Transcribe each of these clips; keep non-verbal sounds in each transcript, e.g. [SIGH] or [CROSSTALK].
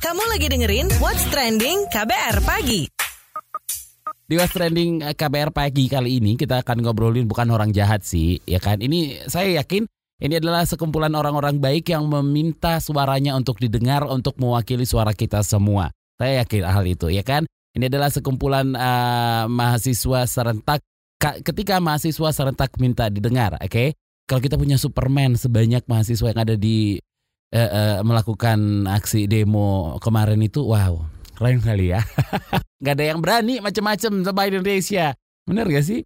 Kamu lagi dengerin What's Trending KBR Pagi. Di What's Trending eh, KBR pagi kali ini kita akan ngobrolin bukan orang jahat sih, ya kan? Ini saya yakin ini adalah sekumpulan orang-orang baik yang meminta suaranya untuk didengar untuk mewakili suara kita semua. Saya yakin hal itu, ya kan? Ini adalah sekumpulan uh, mahasiswa serentak ketika mahasiswa serentak minta didengar, oke? Okay? Kalau kita punya Superman sebanyak mahasiswa yang ada di uh, uh, melakukan aksi demo kemarin itu, wow, keren kali ya. [LAUGHS] Gak ada yang berani macam-macam sama Indonesia. Bener gak sih?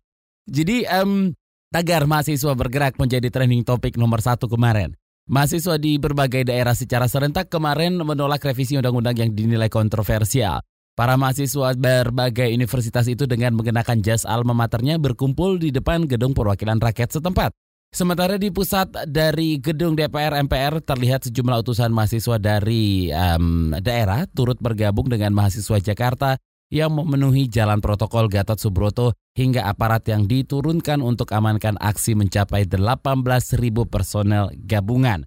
Jadi um, tagar mahasiswa bergerak menjadi trending topik nomor satu kemarin. Mahasiswa di berbagai daerah secara serentak kemarin menolak revisi undang-undang yang dinilai kontroversial. Para mahasiswa berbagai universitas itu dengan mengenakan jas alma maternya berkumpul di depan gedung perwakilan rakyat setempat. Sementara di pusat dari gedung DPR MPR terlihat sejumlah utusan mahasiswa dari um, daerah turut bergabung dengan mahasiswa Jakarta yang memenuhi jalan protokol Gatot Subroto hingga aparat yang diturunkan untuk amankan aksi mencapai 18.000 personel gabungan.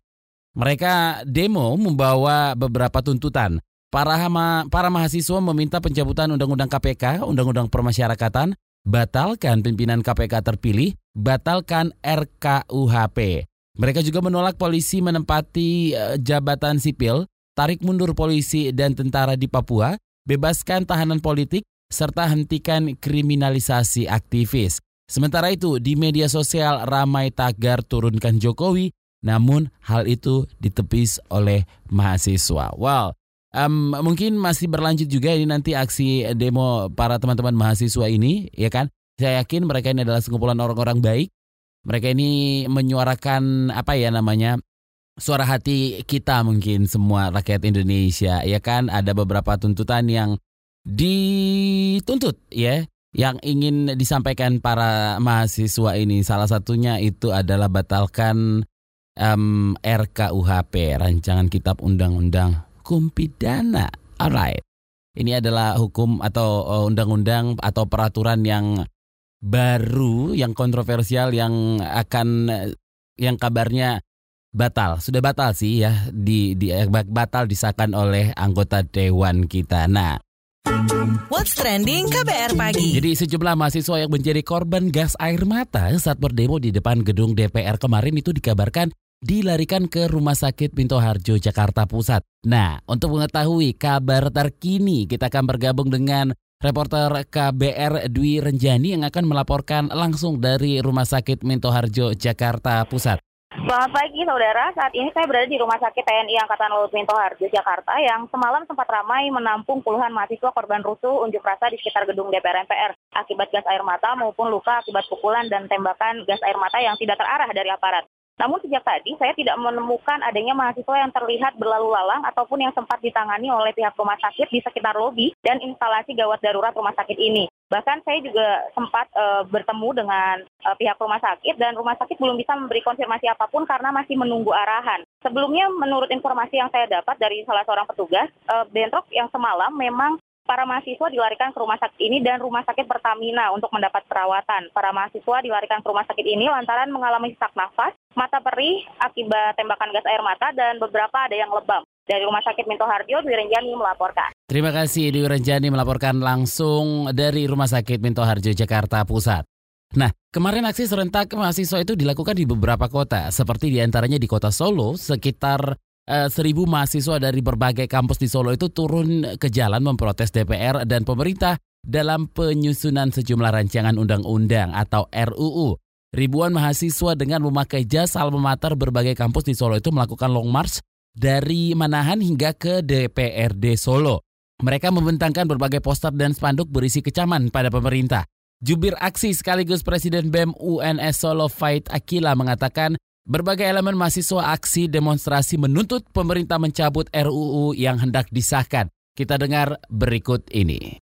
Mereka demo membawa beberapa tuntutan. Para, hama, para mahasiswa meminta pencabutan Undang-Undang KPK, Undang-Undang Permasyarakatan, batalkan pimpinan KPK terpilih, batalkan RKUHP. Mereka juga menolak polisi menempati uh, jabatan sipil, tarik mundur polisi dan tentara di Papua, bebaskan tahanan politik, serta hentikan kriminalisasi aktivis. Sementara itu, di media sosial ramai tagar turunkan Jokowi, namun hal itu ditepis oleh mahasiswa. Wow, um, mungkin masih berlanjut juga ini nanti aksi demo para teman-teman mahasiswa ini, ya kan? Saya yakin mereka ini adalah sekumpulan orang-orang baik. Mereka ini menyuarakan apa ya namanya suara hati kita mungkin semua rakyat Indonesia ya kan ada beberapa tuntutan yang dituntut ya yang ingin disampaikan para mahasiswa ini salah satunya itu adalah batalkan um, RKUHP rancangan kitab undang-undang hukum pidana alright ini adalah hukum atau uh, undang-undang atau peraturan yang baru yang kontroversial yang akan yang kabarnya batal, sudah batal sih ya di, di eh, batal disahkan oleh anggota dewan kita. Nah, What's trending KBR pagi? Jadi sejumlah mahasiswa yang menjadi korban gas air mata saat berdemo di depan gedung DPR kemarin itu dikabarkan dilarikan ke Rumah Sakit Minto Harjo, Jakarta Pusat. Nah, untuk mengetahui kabar terkini, kita akan bergabung dengan reporter KBR Dwi Renjani yang akan melaporkan langsung dari Rumah Sakit Minto Harjo, Jakarta Pusat. Selamat pagi saudara, saat ini saya berada di Rumah Sakit TNI Angkatan Laut Minto Harjo, Jakarta yang semalam sempat ramai menampung puluhan mahasiswa korban rusuh unjuk rasa di sekitar gedung DPR MPR akibat gas air mata maupun luka akibat pukulan dan tembakan gas air mata yang tidak terarah dari aparat. Namun sejak tadi saya tidak menemukan adanya mahasiswa yang terlihat berlalu lalang ataupun yang sempat ditangani oleh pihak rumah sakit di sekitar lobi dan instalasi gawat darurat rumah sakit ini. Bahkan saya juga sempat uh, bertemu dengan uh, pihak rumah sakit dan rumah sakit belum bisa memberi konfirmasi apa pun karena masih menunggu arahan. Sebelumnya menurut informasi yang saya dapat dari salah seorang petugas, uh, bentrok yang semalam memang para mahasiswa dilarikan ke rumah sakit ini dan rumah sakit Pertamina untuk mendapat perawatan. Para mahasiswa dilarikan ke rumah sakit ini lantaran mengalami sesak nafas, mata perih akibat tembakan gas air mata, dan beberapa ada yang lebam. Dari Rumah Sakit Minto Harjo, Dwi Renjani melaporkan. Terima kasih Dwi Renjani melaporkan langsung dari Rumah Sakit Minto Harjo, Jakarta Pusat. Nah, kemarin aksi serentak mahasiswa itu dilakukan di beberapa kota, seperti di antaranya di kota Solo, sekitar seribu mahasiswa dari berbagai kampus di Solo itu turun ke jalan memprotes DPR dan pemerintah dalam penyusunan sejumlah rancangan undang-undang atau RUU. Ribuan mahasiswa dengan memakai jas alma mater berbagai kampus di Solo itu melakukan long march dari Manahan hingga ke DPRD Solo. Mereka membentangkan berbagai poster dan spanduk berisi kecaman pada pemerintah. Jubir aksi sekaligus Presiden BEM UNS Solo Fight Akila mengatakan Berbagai elemen mahasiswa aksi demonstrasi menuntut pemerintah mencabut RUU yang hendak disahkan. Kita dengar berikut ini.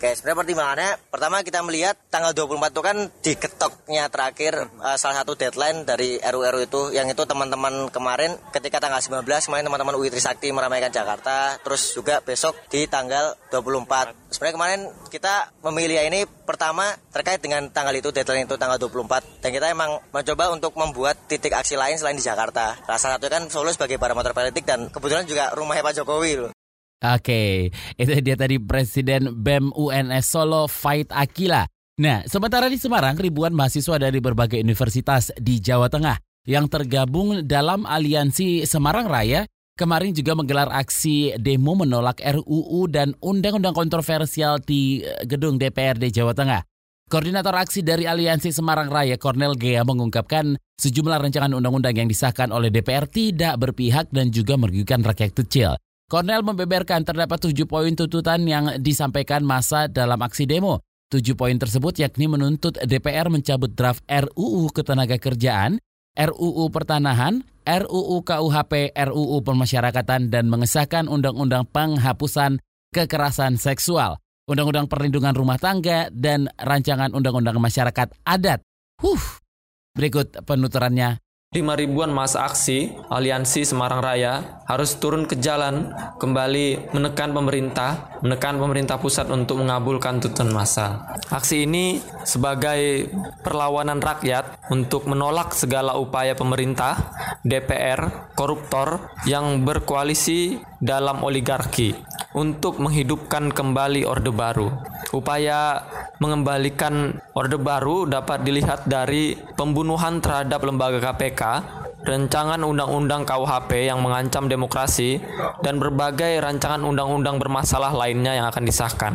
Oke, sebenarnya pertimbangannya pertama kita melihat tanggal 24 itu kan diketoknya terakhir uh, salah satu deadline dari RU-RU itu yang itu teman-teman kemarin ketika tanggal 19 kemarin teman-teman UI Trisakti meramaikan Jakarta terus juga besok di tanggal 24. Sebenarnya kemarin kita memilih ini pertama terkait dengan tanggal itu deadline itu tanggal 24 dan kita emang mencoba untuk membuat titik aksi lain selain di Jakarta. Salah satu kan Solo sebagai parameter politik dan kebetulan juga rumahnya Pak Jokowi loh. Oke, itu dia tadi Presiden BEM UNS Solo Fight Akila. Nah, sementara di Semarang, ribuan mahasiswa dari berbagai universitas di Jawa Tengah yang tergabung dalam aliansi Semarang Raya kemarin juga menggelar aksi demo menolak RUU dan undang-undang kontroversial di eh, gedung DPRD Jawa Tengah. Koordinator aksi dari Aliansi Semarang Raya, Cornel Gea, mengungkapkan sejumlah rancangan undang-undang yang disahkan oleh DPR tidak berpihak dan juga merugikan rakyat kecil. Cornel membeberkan terdapat tujuh poin tuntutan yang disampaikan masa dalam aksi demo. Tujuh poin tersebut yakni menuntut DPR mencabut draft RUU Ketenagakerjaan, RUU Pertanahan, RUU KUHP, RUU Pemasyarakatan, dan mengesahkan Undang-Undang Penghapusan Kekerasan Seksual, Undang-Undang Perlindungan Rumah Tangga, dan Rancangan Undang-Undang Masyarakat Adat. Huh, berikut penuturannya 5 ribuan masa aksi Aliansi Semarang Raya harus turun ke jalan kembali menekan pemerintah, menekan pemerintah pusat untuk mengabulkan tuntutan massa. Aksi ini sebagai perlawanan rakyat untuk menolak segala upaya pemerintah, DPR, koruptor yang berkoalisi dalam oligarki untuk menghidupkan kembali Orde Baru. Upaya mengembalikan Orde Baru dapat dilihat dari pembunuhan terhadap lembaga KPK, rancangan undang-undang KUHP yang mengancam demokrasi, dan berbagai rancangan undang-undang bermasalah lainnya yang akan disahkan.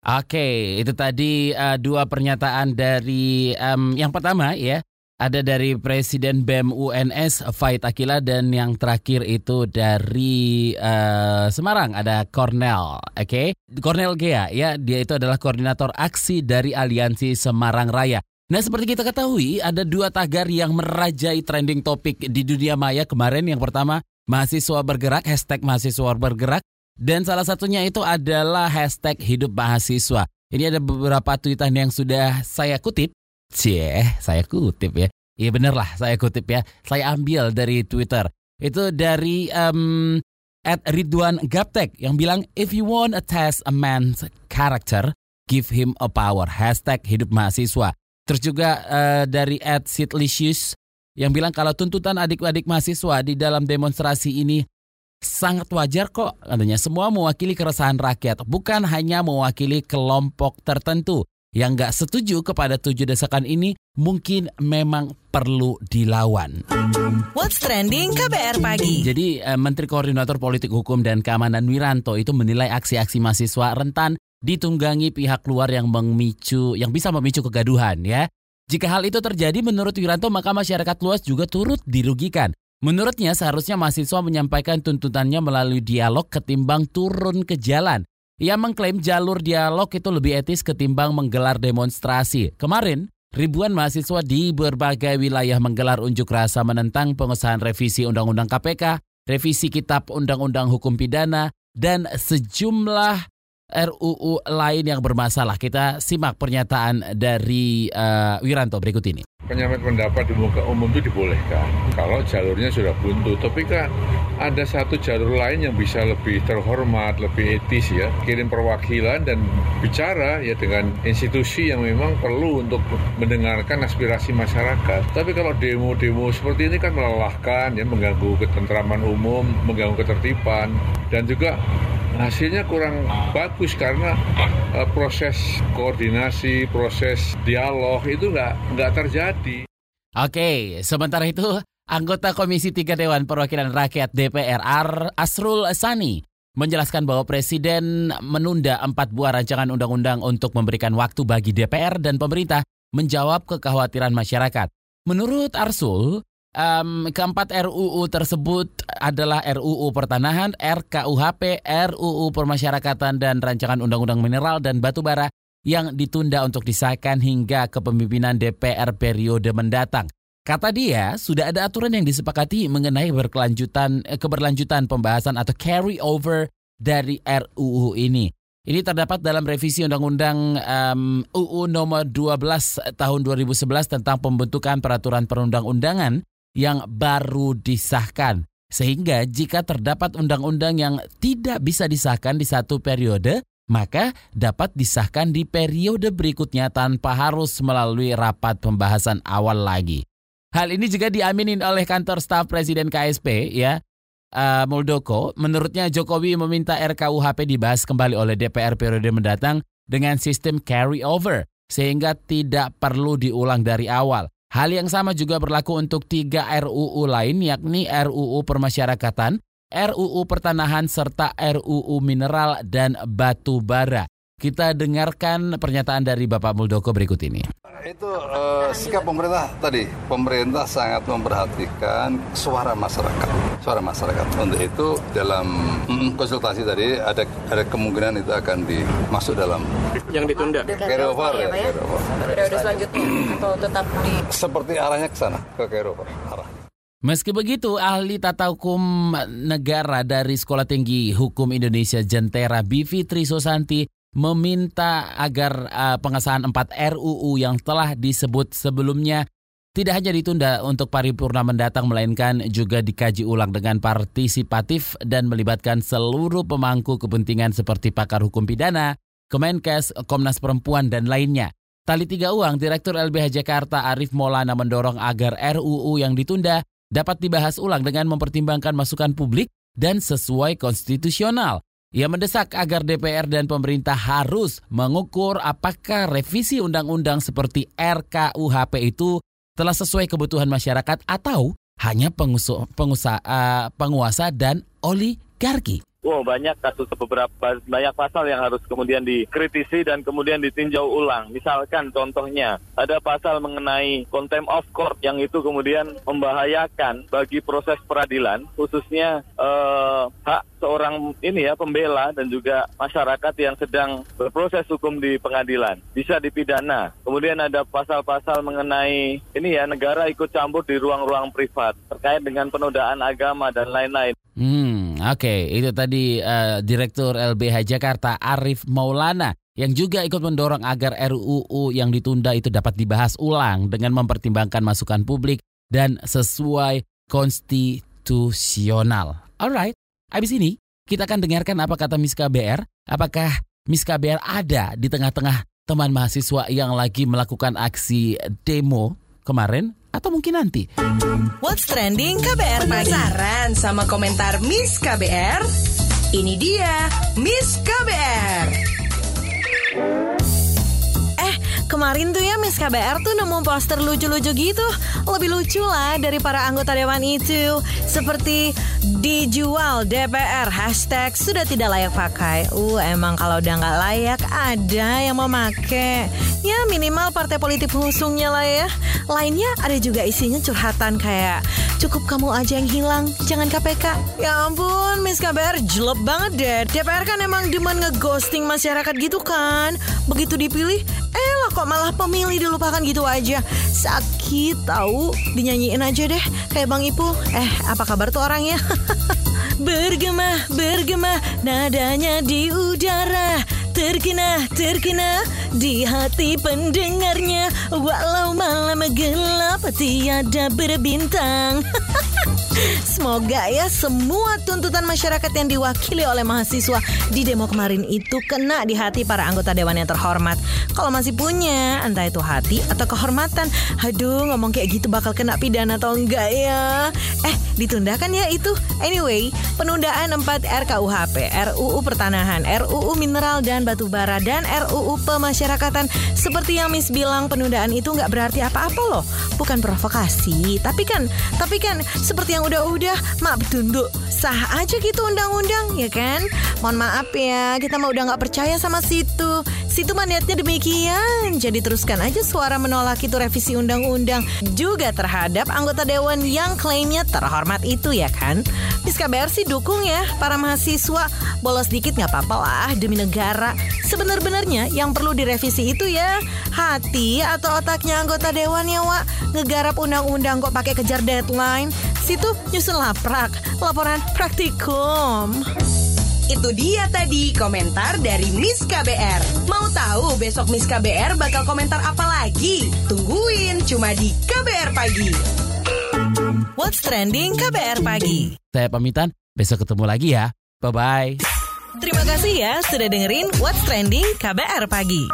Oke, itu tadi uh, dua pernyataan dari um, yang pertama ya ada dari Presiden BEM UNS Faid Akila dan yang terakhir itu dari uh, Semarang ada Cornel, oke? Okay? Cornel Gea ya, dia itu adalah koordinator aksi dari Aliansi Semarang Raya. Nah seperti kita ketahui ada dua tagar yang merajai trending topik di dunia maya kemarin. Yang pertama mahasiswa bergerak, hashtag mahasiswa bergerak. Dan salah satunya itu adalah hashtag hidup mahasiswa. Ini ada beberapa tweetan yang sudah saya kutip Cie, saya kutip ya. Iya bener lah, saya kutip ya. Saya ambil dari Twitter. Itu dari um, at Ridwan Gaptek yang bilang, If you want to test a man's character, give him a power. Hashtag hidup mahasiswa. Terus juga uh, dari at Sidlicious yang bilang kalau tuntutan adik-adik mahasiswa di dalam demonstrasi ini sangat wajar kok katanya semua mewakili keresahan rakyat bukan hanya mewakili kelompok tertentu yang nggak setuju kepada tujuh desakan ini mungkin memang perlu dilawan. What's trending KBR pagi? Jadi eh, Menteri Koordinator Politik Hukum dan Keamanan Wiranto itu menilai aksi-aksi mahasiswa rentan ditunggangi pihak luar yang memicu yang bisa memicu kegaduhan ya. Jika hal itu terjadi menurut Wiranto maka masyarakat luas juga turut dirugikan. Menurutnya seharusnya mahasiswa menyampaikan tuntutannya melalui dialog ketimbang turun ke jalan. Ia mengklaim jalur dialog itu lebih etis ketimbang menggelar demonstrasi. Kemarin, ribuan mahasiswa di berbagai wilayah menggelar unjuk rasa menentang pengesahan revisi Undang-Undang KPK, revisi Kitab Undang-Undang Hukum Pidana, dan sejumlah RUU lain yang bermasalah. Kita simak pernyataan dari uh, Wiranto berikut ini penyampaian pendapat di muka umum itu dibolehkan kalau jalurnya sudah buntu. Tapi kan ada satu jalur lain yang bisa lebih terhormat, lebih etis ya, kirim perwakilan dan bicara ya dengan institusi yang memang perlu untuk mendengarkan aspirasi masyarakat. Tapi kalau demo-demo seperti ini kan melelahkan ya, mengganggu ketentraman umum, mengganggu ketertiban dan juga hasilnya kurang bagus karena uh, proses koordinasi, proses dialog itu nggak nggak terjadi. Oke, sementara itu anggota Komisi 3 Dewan Perwakilan Rakyat DPR Ar Asrul Sani menjelaskan bahwa Presiden menunda empat buah rancangan undang-undang untuk memberikan waktu bagi DPR dan pemerintah menjawab kekhawatiran masyarakat. Menurut Arsul, Um, keempat RUU tersebut adalah RUU Pertanahan, RKUHP, RUU Permasyarakatan dan Rancangan Undang-Undang Mineral dan Batubara yang ditunda untuk disahkan hingga kepemimpinan DPR periode mendatang. Kata dia, sudah ada aturan yang disepakati mengenai berkelanjutan eh, keberlanjutan pembahasan atau carry over dari RUU ini. Ini terdapat dalam revisi Undang-Undang um, UU Nomor 12 Tahun 2011 tentang pembentukan peraturan perundang-undangan yang baru disahkan. Sehingga jika terdapat undang-undang yang tidak bisa disahkan di satu periode, maka dapat disahkan di periode berikutnya tanpa harus melalui rapat pembahasan awal lagi. Hal ini juga diaminin oleh kantor staf Presiden KSP ya. Uh, Muldoko, menurutnya Jokowi meminta RKUHP dibahas kembali oleh DPR periode mendatang dengan sistem carry over sehingga tidak perlu diulang dari awal. Hal yang sama juga berlaku untuk tiga RUU lain yakni RUU Permasyarakatan, RUU Pertanahan serta RUU Mineral dan Batu Bara. Kita dengarkan pernyataan dari Bapak Muldoko berikut ini. Itu uh, sikap pemerintah tadi, pemerintah sangat memperhatikan suara masyarakat, suara masyarakat. Untuk itu dalam mm, konsultasi tadi ada ada kemungkinan itu akan dimasuk dalam yang ditunda. Carry over ya, ya, carry over. Periode selanjutnya atau tetap di Seperti arahnya ke sana, ke carry over arah. Meski begitu, ahli tata hukum negara dari Sekolah Tinggi Hukum Indonesia Jentera Bivitri Susanti meminta agar uh, pengesahan 4 RUU yang telah disebut sebelumnya tidak hanya ditunda untuk paripurna mendatang melainkan juga dikaji ulang dengan partisipatif dan melibatkan seluruh pemangku kepentingan seperti pakar hukum pidana, Kemenkes, Komnas Perempuan dan lainnya. Tali Tiga Uang, Direktur LBH Jakarta Arif Maulana mendorong agar RUU yang ditunda dapat dibahas ulang dengan mempertimbangkan masukan publik dan sesuai konstitusional. Ia mendesak agar DPR dan pemerintah harus mengukur apakah revisi undang-undang seperti RKUHP itu telah sesuai kebutuhan masyarakat atau hanya pengusaha, pengusaha, uh, penguasa dan oligarki. Wow, banyak kasus beberapa banyak pasal yang harus kemudian dikritisi dan kemudian ditinjau ulang. Misalkan contohnya ada pasal mengenai contempt of court yang itu kemudian membahayakan bagi proses peradilan, khususnya eh, hak seorang ini ya pembela dan juga masyarakat yang sedang berproses hukum di pengadilan bisa dipidana. Kemudian ada pasal-pasal mengenai ini ya negara ikut campur di ruang-ruang privat terkait dengan penodaan agama dan lain-lain. Oke, itu tadi uh, Direktur LBH Jakarta Arif Maulana yang juga ikut mendorong agar RUU yang ditunda itu dapat dibahas ulang dengan mempertimbangkan masukan publik dan sesuai konstitusional. Alright, habis ini kita akan dengarkan apa kata Miss KBR. Apakah Miss KBR ada di tengah-tengah teman mahasiswa yang lagi melakukan aksi demo kemarin atau mungkin nanti. What's trending KBR pagi? Penasaran sama komentar Miss KBR? Ini dia Miss KBR. Kemarin tuh ya Miss KBR tuh nemu poster lucu-lucu gitu. Lebih lucu lah dari para anggota dewan itu. Seperti dijual DPR hashtag sudah tidak layak pakai. Uh, emang kalau udah nggak layak ada yang mau make. Ya minimal partai politik pengusungnya lah ya. Lainnya ada juga isinya curhatan kayak cukup kamu aja yang hilang, jangan KPK. Ya ampun, Miss KBR jelek banget deh. DPR kan emang demen ngeghosting masyarakat gitu kan. Begitu dipilih, eh kok malah pemilih dilupakan gitu aja. Sakit tahu, dinyanyiin aja deh kayak Bang Ipul. Eh, apa kabar tuh orangnya? [LAUGHS] bergema, bergema, nadanya di udara terkena, terkena di hati pendengarnya walau malam gelap tiada berbintang. [LAUGHS] Semoga ya semua tuntutan masyarakat yang diwakili oleh mahasiswa di demo kemarin itu kena di hati para anggota dewan yang terhormat. Kalau masih punya, entah itu hati atau kehormatan. Aduh, ngomong kayak gitu bakal kena pidana atau enggak ya? Eh, ditundakan ya itu. Anyway, penundaan 4 RKUHP, RUU Pertanahan, RUU Mineral dan Batu Bara, dan RUU Pemasyarakatan. Seperti yang Miss bilang, penundaan itu nggak berarti apa-apa loh. Bukan provokasi, tapi kan, tapi kan seperti yang udah-udah, mak tunduk sah aja gitu undang-undang, ya kan? Mohon maaf ya, kita mah udah nggak percaya sama situ. Situ mah niatnya demikian. Jadi teruskan aja suara menolak itu revisi undang-undang juga terhadap anggota dewan yang klaimnya terhormat itu ya kan. Miss KBR sih dukung ya para mahasiswa bolos dikit nggak apa-apa lah demi negara. Sebenar-benarnya yang perlu direvisi itu ya hati atau otaknya anggota dewan ya Wak. Ngegarap undang-undang kok pakai kejar deadline. Situ nyusun laprak, laporan praktikum. Itu dia tadi komentar dari Miss KBR. Mau tahu besok Miss KBR bakal komentar apa lagi? Tungguin cuma di KBR Pagi. What's Trending KBR Pagi. Saya pamitan, besok ketemu lagi ya. Bye-bye. Terima kasih ya sudah dengerin What's Trending KBR Pagi.